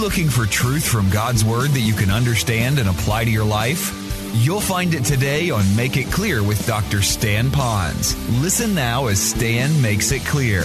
looking for truth from God's Word that you can understand and apply to your life? You'll find it today on Make It Clear with Dr. Stan Ponz. Listen now as Stan makes it clear.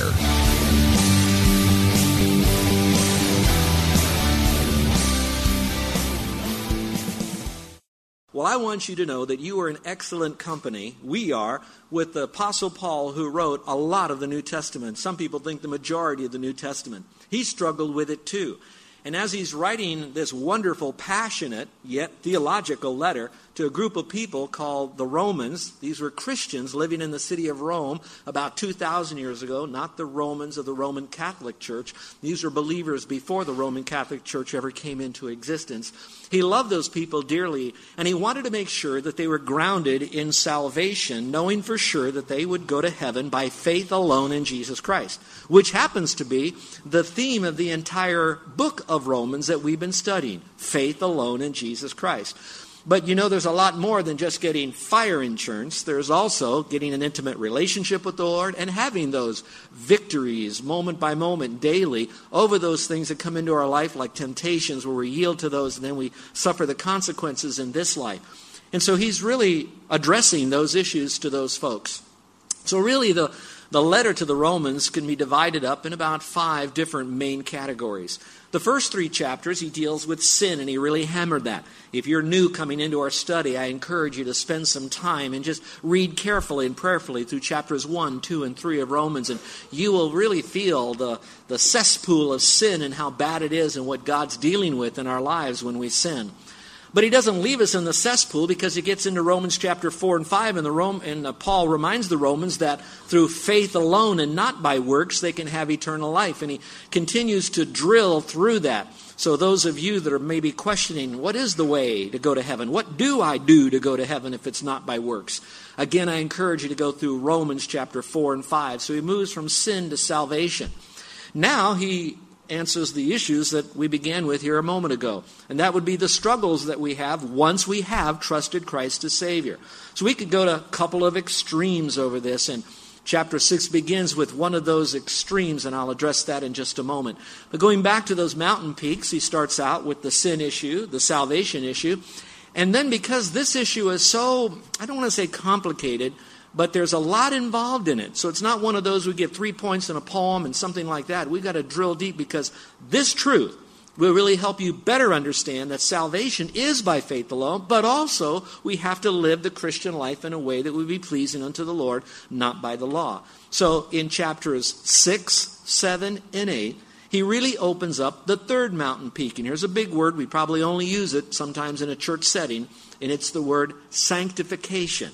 Well, I want you to know that you are in excellent company. We are with the Apostle Paul, who wrote a lot of the New Testament. Some people think the majority of the New Testament. He struggled with it too. And as he's writing this wonderful, passionate, yet theological letter to a group of people called the Romans, these were Christians living in the city of Rome about 2,000 years ago, not the Romans of the Roman Catholic Church. These were believers before the Roman Catholic Church ever came into existence. He loved those people dearly, and he wanted to make sure that they were grounded in salvation, knowing for sure that they would go to heaven by faith alone in Jesus Christ, which happens to be the theme of the entire book of Romans that we've been studying faith alone in Jesus Christ. But you know, there's a lot more than just getting fire insurance. There's also getting an intimate relationship with the Lord and having those victories moment by moment, daily, over those things that come into our life, like temptations, where we yield to those and then we suffer the consequences in this life. And so he's really addressing those issues to those folks. So, really, the, the letter to the Romans can be divided up in about five different main categories. The first three chapters, he deals with sin, and he really hammered that. If you're new coming into our study, I encourage you to spend some time and just read carefully and prayerfully through chapters 1, 2, and 3 of Romans, and you will really feel the, the cesspool of sin and how bad it is and what God's dealing with in our lives when we sin. But he doesn't leave us in the cesspool because he gets into Romans chapter 4 and 5, and, the Rome, and uh, Paul reminds the Romans that through faith alone and not by works, they can have eternal life. And he continues to drill through that. So, those of you that are maybe questioning, what is the way to go to heaven? What do I do to go to heaven if it's not by works? Again, I encourage you to go through Romans chapter 4 and 5. So, he moves from sin to salvation. Now, he answers the issues that we began with here a moment ago. And that would be the struggles that we have once we have trusted Christ as Savior. So we could go to a couple of extremes over this, and chapter 6 begins with one of those extremes, and I'll address that in just a moment. But going back to those mountain peaks, he starts out with the sin issue, the salvation issue. And then because this issue is so, I don't want to say complicated, but there's a lot involved in it. So it's not one of those we get three points in a poem and something like that. We've got to drill deep because this truth will really help you better understand that salvation is by faith alone, but also we have to live the Christian life in a way that would be pleasing unto the Lord, not by the law. So in chapters 6, 7, and 8, he really opens up the third mountain peak. And here's a big word, we probably only use it sometimes in a church setting, and it's the word sanctification.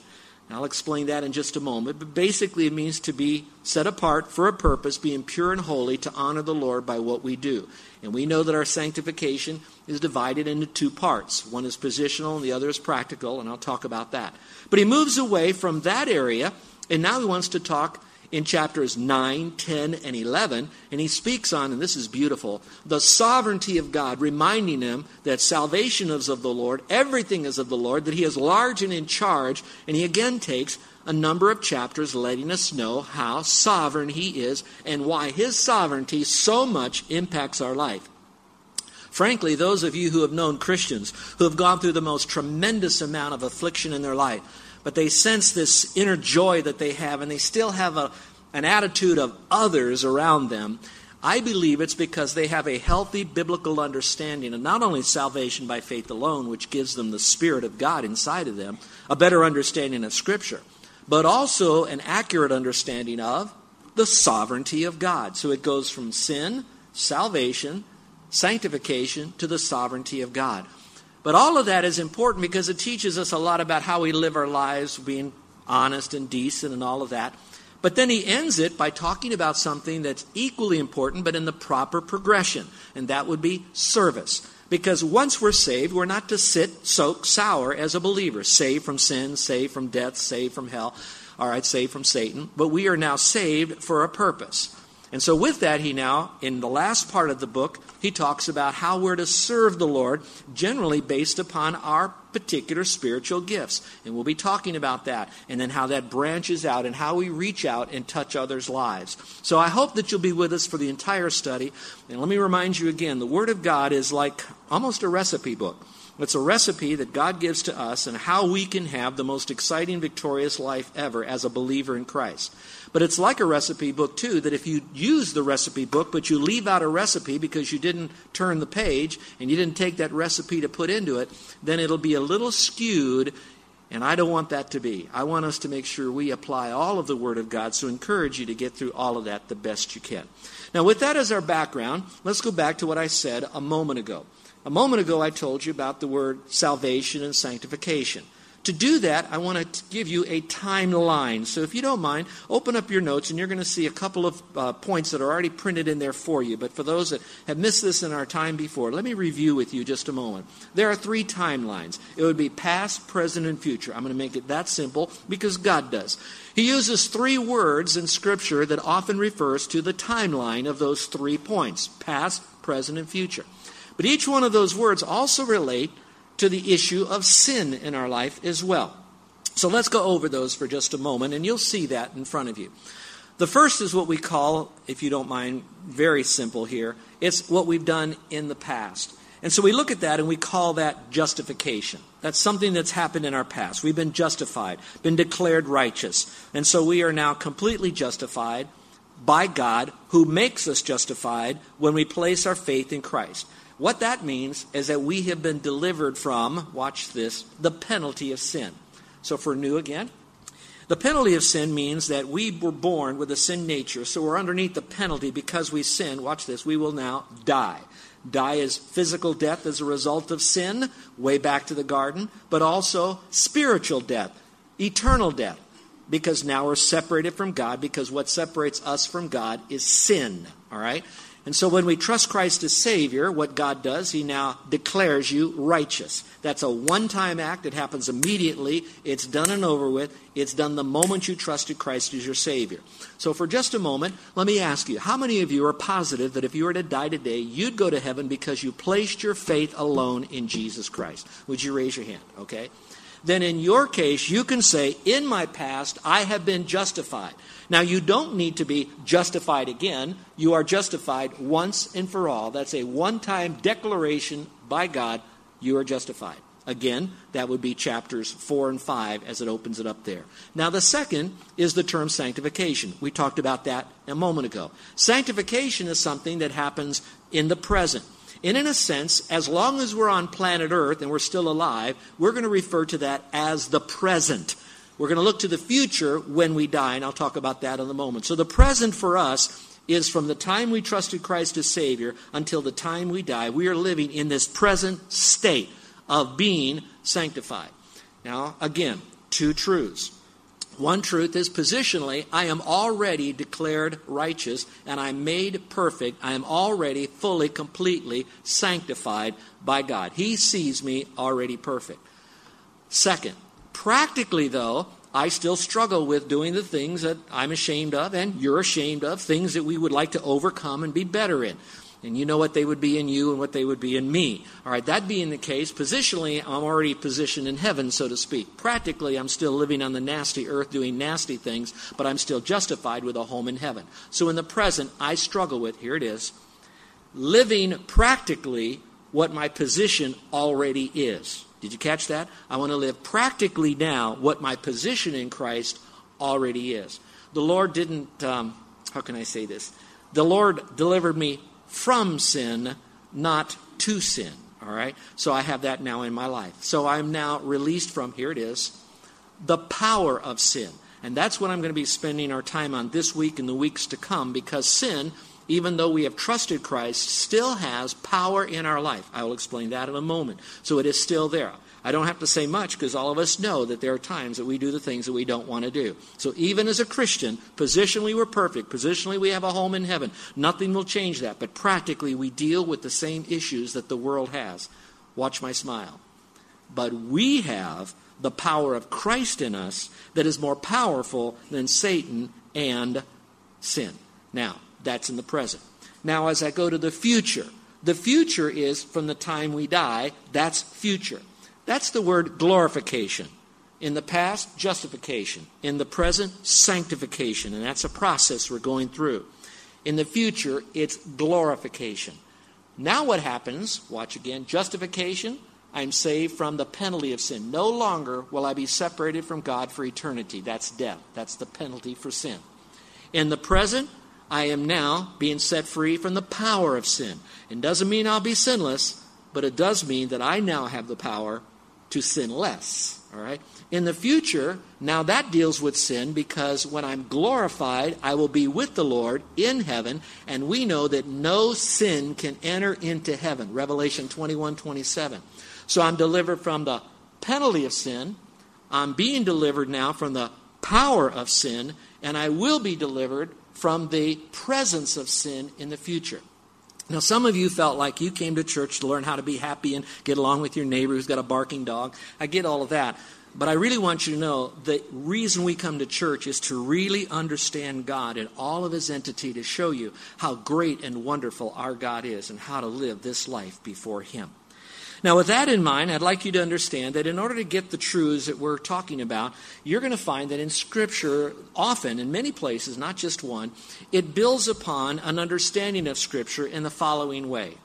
I'll explain that in just a moment. But basically, it means to be set apart for a purpose, being pure and holy, to honor the Lord by what we do. And we know that our sanctification is divided into two parts one is positional and the other is practical, and I'll talk about that. But he moves away from that area, and now he wants to talk in chapters 9, 10, and 11, and he speaks on, and this is beautiful, the sovereignty of God, reminding him that salvation is of the Lord, everything is of the Lord, that he is large and in charge, and he again takes a number of chapters letting us know how sovereign he is and why his sovereignty so much impacts our life. Frankly, those of you who have known Christians who have gone through the most tremendous amount of affliction in their life, but they sense this inner joy that they have, and they still have a, an attitude of others around them. I believe it's because they have a healthy biblical understanding of not only salvation by faith alone, which gives them the Spirit of God inside of them, a better understanding of Scripture, but also an accurate understanding of the sovereignty of God. So it goes from sin, salvation, sanctification, to the sovereignty of God. But all of that is important because it teaches us a lot about how we live our lives, being honest and decent and all of that. But then he ends it by talking about something that's equally important, but in the proper progression, and that would be service. Because once we're saved, we're not to sit, soak, sour as a believer, saved from sin, saved from death, saved from hell, all right, saved from Satan, but we are now saved for a purpose. And so, with that, he now, in the last part of the book, he talks about how we're to serve the Lord, generally based upon our particular spiritual gifts. And we'll be talking about that, and then how that branches out, and how we reach out and touch others' lives. So, I hope that you'll be with us for the entire study. And let me remind you again the Word of God is like almost a recipe book. It's a recipe that God gives to us and how we can have the most exciting, victorious life ever as a believer in Christ. But it's like a recipe book, too, that if you use the recipe book, but you leave out a recipe because you didn't turn the page and you didn't take that recipe to put into it, then it'll be a little skewed. And I don't want that to be. I want us to make sure we apply all of the Word of God, so encourage you to get through all of that the best you can. Now, with that as our background, let's go back to what I said a moment ago. A moment ago, I told you about the word salvation and sanctification. To do that, I want to give you a timeline. So if you don't mind, open up your notes and you're going to see a couple of uh, points that are already printed in there for you. But for those that have missed this in our time before, let me review with you just a moment. There are three timelines. It would be past, present, and future. I'm going to make it that simple because God does. He uses three words in Scripture that often refers to the timeline of those three points past, present, and future. But each one of those words also relate to the issue of sin in our life as well. So let's go over those for just a moment, and you'll see that in front of you. The first is what we call, if you don't mind, very simple here. It's what we've done in the past. And so we look at that and we call that justification. That's something that's happened in our past. We've been justified, been declared righteous. And so we are now completely justified by God, who makes us justified when we place our faith in Christ. What that means is that we have been delivered from, watch this, the penalty of sin. So, for new again, the penalty of sin means that we were born with a sin nature, so we're underneath the penalty because we sin. Watch this, we will now die. Die is physical death as a result of sin, way back to the garden, but also spiritual death, eternal death, because now we're separated from God, because what separates us from God is sin. All right? And so when we trust Christ as Savior, what God does, He now declares you righteous. That's a one time act. It happens immediately. It's done and over with. It's done the moment you trusted Christ as your Savior. So for just a moment, let me ask you how many of you are positive that if you were to die today, you'd go to heaven because you placed your faith alone in Jesus Christ? Would you raise your hand? Okay then in your case, you can say, In my past, I have been justified. Now, you don't need to be justified again. You are justified once and for all. That's a one time declaration by God. You are justified. Again, that would be chapters 4 and 5 as it opens it up there. Now, the second is the term sanctification. We talked about that a moment ago. Sanctification is something that happens in the present. And in a sense, as long as we're on planet Earth and we're still alive, we're going to refer to that as the present. We're going to look to the future when we die, and I'll talk about that in a moment. So the present for us is from the time we trusted Christ as Savior until the time we die. We are living in this present state of being sanctified. Now, again, two truths. One truth is positionally, I am already declared righteous and I'm made perfect. I am already fully, completely sanctified by God. He sees me already perfect. Second, practically though, I still struggle with doing the things that I'm ashamed of and you're ashamed of, things that we would like to overcome and be better in and you know what they would be in you and what they would be in me. All right, that being the case, positionally, I'm already positioned in heaven, so to speak. Practically, I'm still living on the nasty earth doing nasty things, but I'm still justified with a home in heaven. So in the present, I struggle with, here it is, living practically what my position already is. Did you catch that? I want to live practically now what my position in Christ already is. The Lord didn't, um, how can I say this? The Lord delivered me from sin, not to sin. All right? So I have that now in my life. So I'm now released from, here it is, the power of sin. And that's what I'm going to be spending our time on this week and the weeks to come because sin, even though we have trusted Christ, still has power in our life. I will explain that in a moment. So it is still there. I don't have to say much because all of us know that there are times that we do the things that we don't want to do. So even as a Christian, positionally we're perfect. Positionally we have a home in heaven. Nothing will change that. But practically we deal with the same issues that the world has. Watch my smile. But we have the power of Christ in us that is more powerful than Satan and sin. Now, that's in the present. Now, as I go to the future, the future is from the time we die, that's future. That's the word glorification. In the past, justification. In the present, sanctification. And that's a process we're going through. In the future, it's glorification. Now, what happens? Watch again. Justification. I'm saved from the penalty of sin. No longer will I be separated from God for eternity. That's death. That's the penalty for sin. In the present, I am now being set free from the power of sin. It doesn't mean I'll be sinless, but it does mean that I now have the power to sin less. All right? In the future, now that deals with sin because when I'm glorified, I will be with the Lord in heaven, and we know that no sin can enter into heaven. Revelation 21 27. So I'm delivered from the penalty of sin. I'm being delivered now from the power of sin, and I will be delivered from the presence of sin in the future. Now, some of you felt like you came to church to learn how to be happy and get along with your neighbor who's got a barking dog. I get all of that. But I really want you to know the reason we come to church is to really understand God in all of His entity to show you how great and wonderful our God is and how to live this life before Him. Now, with that in mind, I'd like you to understand that in order to get the truths that we're talking about, you're going to find that in Scripture, often, in many places, not just one, it builds upon an understanding of Scripture in the following way.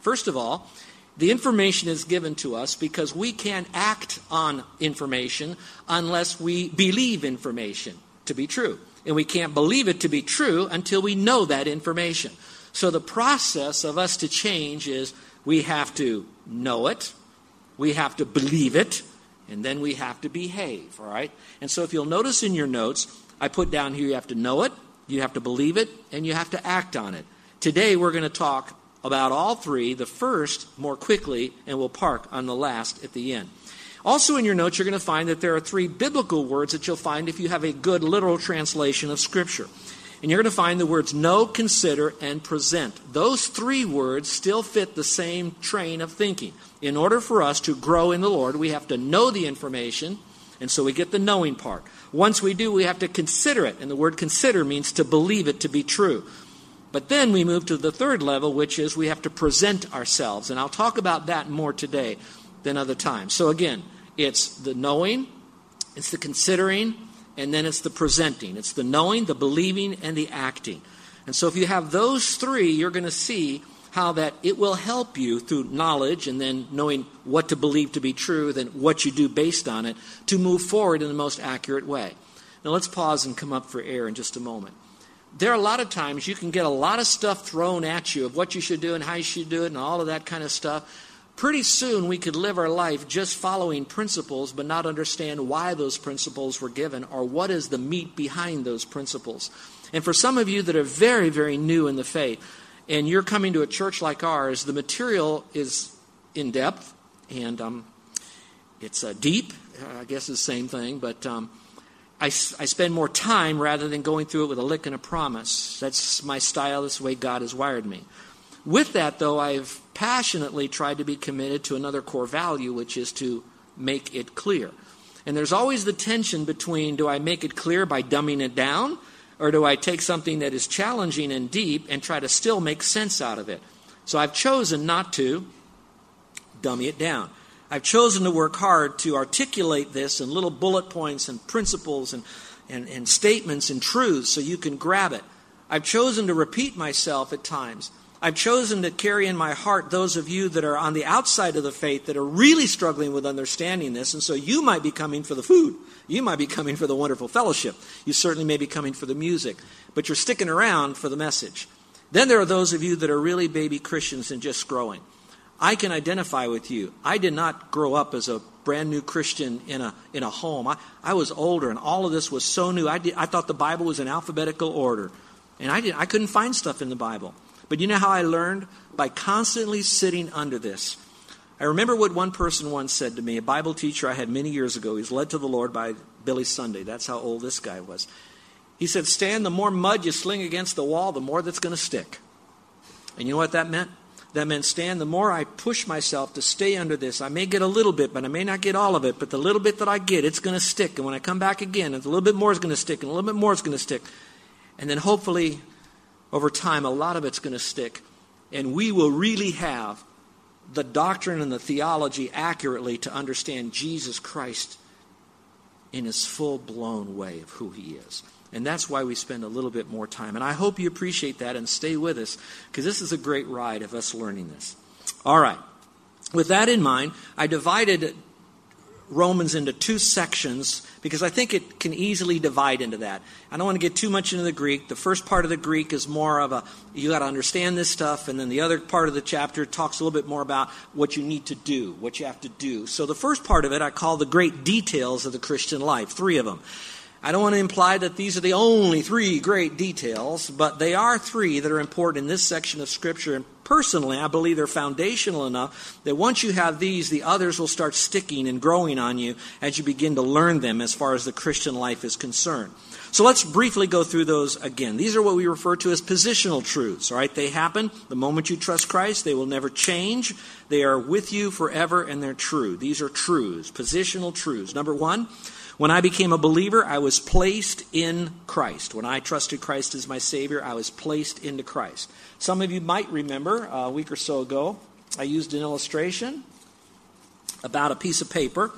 First of all, the information is given to us because we can't act on information unless we believe information to be true. And we can't believe it to be true until we know that information. So the process of us to change is we have to know it, we have to believe it, and then we have to behave, all right? And so if you'll notice in your notes, I put down here you have to know it, you have to believe it, and you have to act on it. Today we're going to talk about all three, the first more quickly, and we'll park on the last at the end. Also, in your notes, you're going to find that there are three biblical words that you'll find if you have a good literal translation of Scripture. And you're going to find the words know, consider, and present. Those three words still fit the same train of thinking. In order for us to grow in the Lord, we have to know the information, and so we get the knowing part. Once we do, we have to consider it, and the word consider means to believe it to be true. But then we move to the third level, which is we have to present ourselves. And I'll talk about that more today than other times. So again, it's the knowing, it's the considering, and then it's the presenting. It's the knowing, the believing, and the acting. And so if you have those three, you're going to see how that it will help you through knowledge and then knowing what to believe to be true, then what you do based on it, to move forward in the most accurate way. Now let's pause and come up for air in just a moment. There are a lot of times you can get a lot of stuff thrown at you of what you should do and how you should do it and all of that kind of stuff pretty soon we could live our life just following principles but not understand why those principles were given or what is the meat behind those principles. And for some of you that are very, very new in the faith and you're coming to a church like ours, the material is in depth and um, it's uh, deep. I guess it's the same thing, but um, I, I spend more time rather than going through it with a lick and a promise. That's my style, that's the way God has wired me. With that, though, I've passionately tried to be committed to another core value, which is to make it clear. And there's always the tension between do I make it clear by dumbing it down, or do I take something that is challenging and deep and try to still make sense out of it? So I've chosen not to dummy it down. I've chosen to work hard to articulate this in little bullet points and principles and, and, and statements and truths so you can grab it. I've chosen to repeat myself at times I've chosen to carry in my heart those of you that are on the outside of the faith that are really struggling with understanding this. And so you might be coming for the food. You might be coming for the wonderful fellowship. You certainly may be coming for the music. But you're sticking around for the message. Then there are those of you that are really baby Christians and just growing. I can identify with you. I did not grow up as a brand new Christian in a, in a home. I, I was older, and all of this was so new. I, did, I thought the Bible was in alphabetical order. And I, did, I couldn't find stuff in the Bible. But you know how I learned? By constantly sitting under this. I remember what one person once said to me, a Bible teacher I had many years ago. He was led to the Lord by Billy Sunday. That's how old this guy was. He said, Stan, the more mud you sling against the wall, the more that's going to stick. And you know what that meant? That meant, Stan, the more I push myself to stay under this, I may get a little bit, but I may not get all of it, but the little bit that I get, it's going to stick. And when I come back again, a little bit more is going to stick, and a little bit more is going to stick. And then hopefully, over time, a lot of it's going to stick. And we will really have the doctrine and the theology accurately to understand Jesus Christ in his full blown way of who he is. And that's why we spend a little bit more time. And I hope you appreciate that and stay with us because this is a great ride of us learning this. All right. With that in mind, I divided Romans into two sections because I think it can easily divide into that. I don't want to get too much into the Greek. The first part of the Greek is more of a you got to understand this stuff, and then the other part of the chapter talks a little bit more about what you need to do, what you have to do. So the first part of it I call the great details of the Christian life, three of them. I don't want to imply that these are the only three great details, but they are three that are important in this section of Scripture. And personally, I believe they're foundational enough that once you have these, the others will start sticking and growing on you as you begin to learn them as far as the Christian life is concerned. So let's briefly go through those again. These are what we refer to as positional truths, all right? They happen the moment you trust Christ. They will never change. They are with you forever and they're true. These are truths, positional truths. Number one, when I became a believer, I was placed in Christ. When I trusted Christ as my Savior, I was placed into Christ. Some of you might remember uh, a week or so ago, I used an illustration about a piece of paper,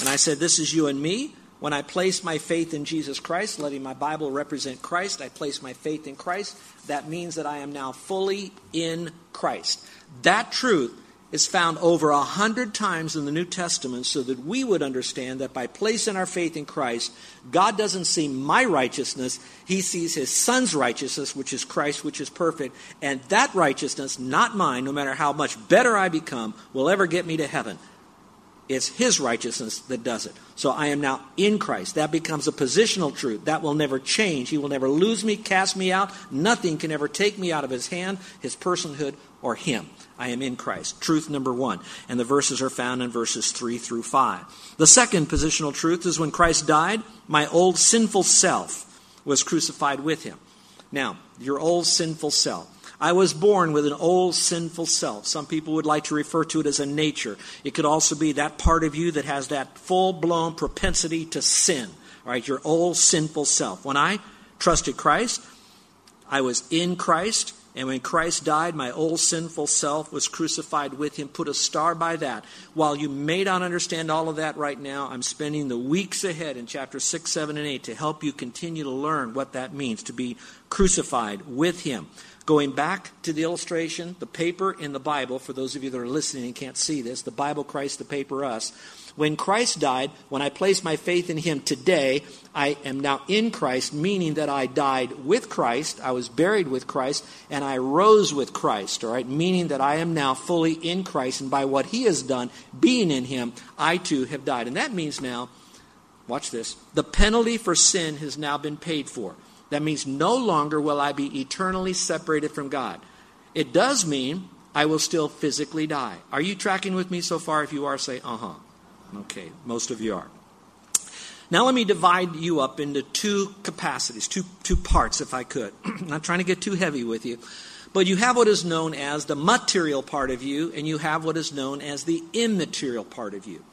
and I said, This is you and me. When I place my faith in Jesus Christ, letting my Bible represent Christ, I place my faith in Christ. That means that I am now fully in Christ. That truth is found over a hundred times in the New Testament so that we would understand that by placing our faith in Christ, God doesn't see my righteousness, He sees His Son's righteousness, which is Christ, which is perfect. And that righteousness, not mine, no matter how much better I become, will ever get me to heaven. It's His righteousness that does it. So I am now in Christ. That becomes a positional truth. That will never change. He will never lose me, cast me out. Nothing can ever take me out of His hand, His personhood, or Him. I am in Christ. Truth number one. And the verses are found in verses 3 through 5. The second positional truth is when Christ died, my old sinful self was crucified with him. Now, your old sinful self. I was born with an old sinful self. Some people would like to refer to it as a nature. It could also be that part of you that has that full blown propensity to sin. right? your old sinful self. When I trusted Christ, I was in Christ. And when Christ died, my old sinful self was crucified with him. Put a star by that. While you may not understand all of that right now, I'm spending the weeks ahead in chapter 6, 7, and 8 to help you continue to learn what that means to be crucified with him. Going back to the illustration, the paper in the Bible, for those of you that are listening and can't see this, the Bible, Christ, the paper, us. When Christ died, when I place my faith in him today, I am now in Christ, meaning that I died with Christ, I was buried with Christ, and I rose with Christ, all right? Meaning that I am now fully in Christ, and by what he has done, being in him, I too have died. And that means now, watch this, the penalty for sin has now been paid for. That means no longer will I be eternally separated from God. It does mean I will still physically die. Are you tracking with me so far? If you are, say, uh huh. Okay, most of you are. Now let me divide you up into two capacities, two, two parts, if I could. I'm not trying to get too heavy with you. But you have what is known as the material part of you, and you have what is known as the immaterial part of you.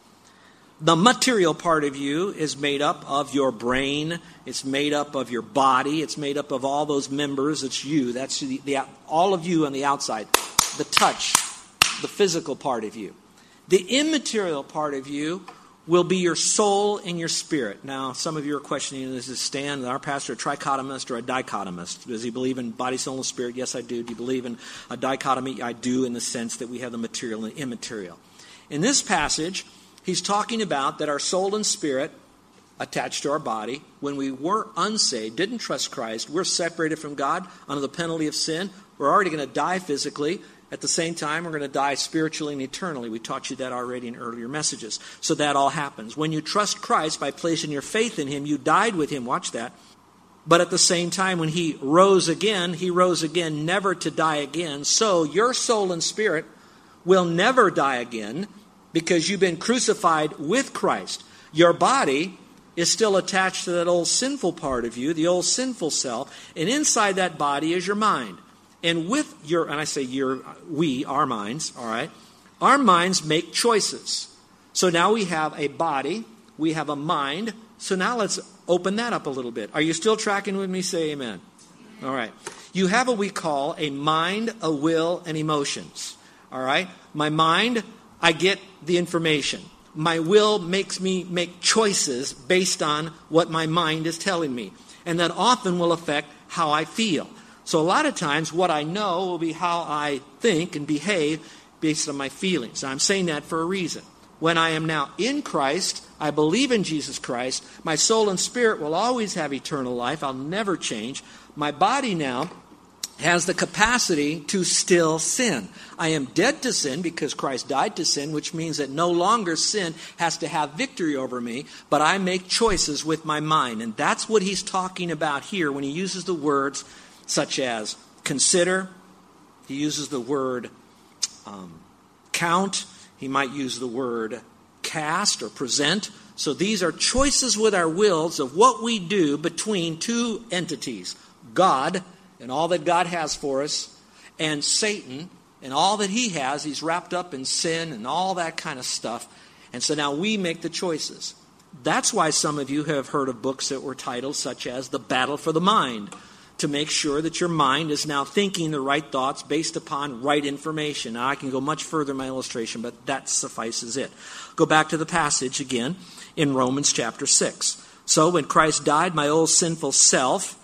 The material part of you is made up of your brain, it's made up of your body, it's made up of all those members. It's you. That's the, the, all of you on the outside. The touch, the physical part of you. The immaterial part of you will be your soul and your spirit. Now, some of you are questioning this is Stan, our pastor, a trichotomist or a dichotomist? Does he believe in body, soul, and spirit? Yes, I do. Do you believe in a dichotomy? I do, in the sense that we have the material and the immaterial. In this passage, he's talking about that our soul and spirit attached to our body. When we were unsaved, didn't trust Christ, we're separated from God under the penalty of sin. We're already going to die physically. At the same time, we're going to die spiritually and eternally. We taught you that already in earlier messages. So that all happens. When you trust Christ by placing your faith in Him, you died with Him. Watch that. But at the same time, when He rose again, He rose again never to die again. So your soul and spirit will never die again because you've been crucified with Christ. Your body is still attached to that old sinful part of you, the old sinful self, and inside that body is your mind. And with your, and I say your, we, our minds, all right, our minds make choices. So now we have a body, we have a mind. So now let's open that up a little bit. Are you still tracking with me? Say amen. All right. You have what we call a mind, a will, and emotions. All right? My mind, I get the information. My will makes me make choices based on what my mind is telling me. And that often will affect how I feel. So a lot of times, what I know will be how I think and behave based on my feelings. I'm saying that for a reason. When I am now in Christ, I believe in Jesus Christ, my soul and spirit will always have eternal life. I'll never change. My body now has the capacity to still sin. I am dead to sin because Christ died to sin, which means that no longer sin has to have victory over me, but I make choices with my mind. And that's what he's talking about here when he uses the words such as consider, he uses the word um, count, he might use the word cast or present. So these are choices with our wills of what we do between two entities God and all that God has for us, and Satan and all that he has. He's wrapped up in sin and all that kind of stuff. And so now we make the choices. That's why some of you have heard of books that were titled, such as The Battle for the Mind to make sure that your mind is now thinking the right thoughts based upon right information. Now, I can go much further in my illustration, but that suffices it. Go back to the passage again in Romans chapter 6. So, when Christ died, my old sinful self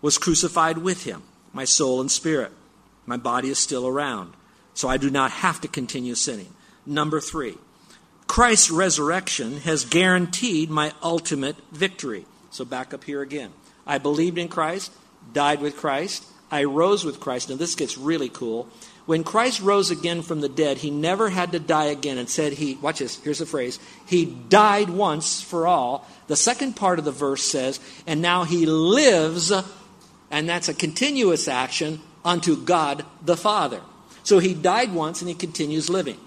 was crucified with him, my soul and spirit. My body is still around, so I do not have to continue sinning. Number three, Christ's resurrection has guaranteed my ultimate victory. So, back up here again. I believed in Christ, died with Christ, I rose with Christ. Now, this gets really cool. When Christ rose again from the dead, he never had to die again and said he, watch this, here's the phrase, he died once for all. The second part of the verse says, and now he lives, and that's a continuous action, unto God the Father. So he died once and he continues living.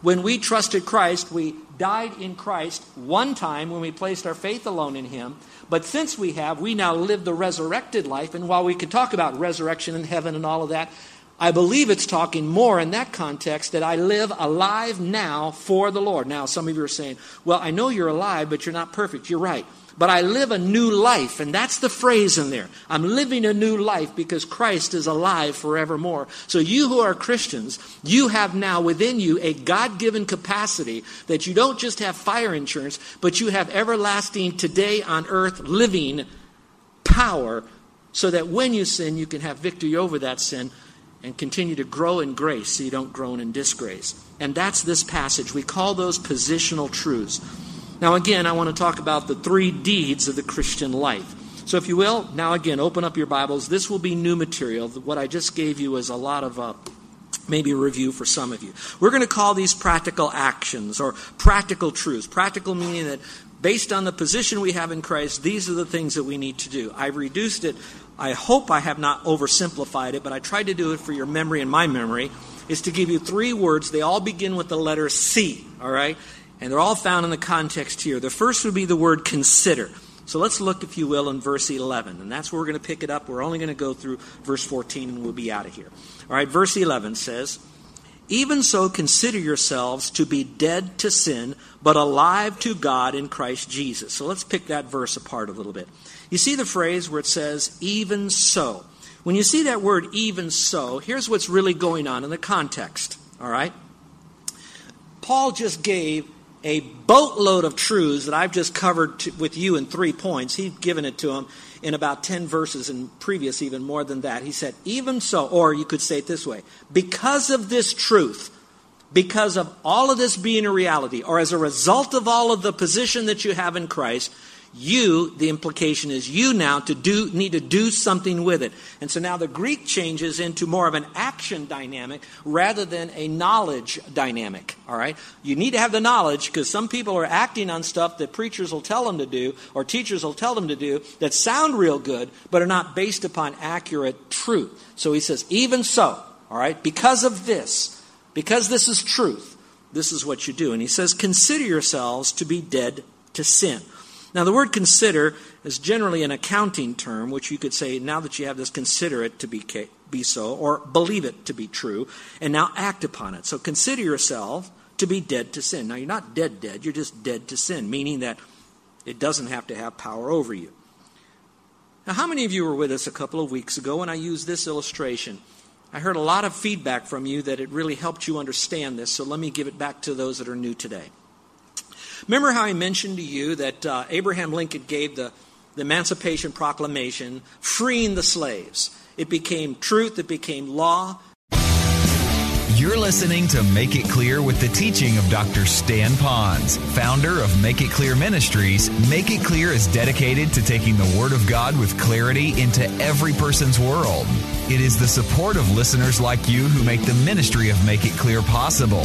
When we trusted Christ, we died in Christ one time when we placed our faith alone in him. But since we have, we now live the resurrected life. And while we could talk about resurrection in heaven and all of that, I believe it's talking more in that context that I live alive now for the Lord. Now, some of you are saying, well, I know you're alive, but you're not perfect. You're right but I live a new life. And that's the phrase in there. I'm living a new life because Christ is alive forevermore. So, you who are Christians, you have now within you a God given capacity that you don't just have fire insurance, but you have everlasting, today on earth, living power so that when you sin, you can have victory over that sin and continue to grow in grace so you don't groan in disgrace. And that's this passage. We call those positional truths. Now, again, I want to talk about the three deeds of the Christian life. So, if you will, now again, open up your Bibles. This will be new material. What I just gave you is a lot of uh, maybe a review for some of you. We're going to call these practical actions or practical truths. Practical meaning that based on the position we have in Christ, these are the things that we need to do. I've reduced it. I hope I have not oversimplified it, but I tried to do it for your memory and my memory. Is to give you three words. They all begin with the letter C, all right? And they're all found in the context here. The first would be the word consider. So let's look, if you will, in verse 11. And that's where we're going to pick it up. We're only going to go through verse 14 and we'll be out of here. All right, verse 11 says, Even so consider yourselves to be dead to sin, but alive to God in Christ Jesus. So let's pick that verse apart a little bit. You see the phrase where it says, Even so. When you see that word, even so, here's what's really going on in the context. All right? Paul just gave a boatload of truths that I've just covered to, with you in three points. He's given it to him in about 10 verses and previous, even more than that. He said, Even so, or you could say it this way because of this truth, because of all of this being a reality, or as a result of all of the position that you have in Christ, you, the implication is you now to do, need to do something with it. And so now the Greek changes into more of an action dynamic rather than a knowledge dynamic. All right? You need to have the knowledge because some people are acting on stuff that preachers will tell them to do or teachers will tell them to do that sound real good but are not based upon accurate truth. So he says, even so, all right, because of this, because this is truth, this is what you do. And he says, Consider yourselves to be dead to sin. Now, the word consider is generally an accounting term, which you could say, now that you have this, consider it to be, be so, or believe it to be true, and now act upon it. So consider yourself to be dead to sin. Now, you're not dead, dead, you're just dead to sin, meaning that it doesn't have to have power over you. Now, how many of you were with us a couple of weeks ago when I used this illustration? I heard a lot of feedback from you that it really helped you understand this, so let me give it back to those that are new today. Remember how I mentioned to you that uh, Abraham Lincoln gave the, the Emancipation Proclamation freeing the slaves? It became truth, it became law. You're listening to Make It Clear with the teaching of Dr. Stan Ponz, founder of Make It Clear Ministries. Make It Clear is dedicated to taking the Word of God with clarity into every person's world. It is the support of listeners like you who make the ministry of Make It Clear possible.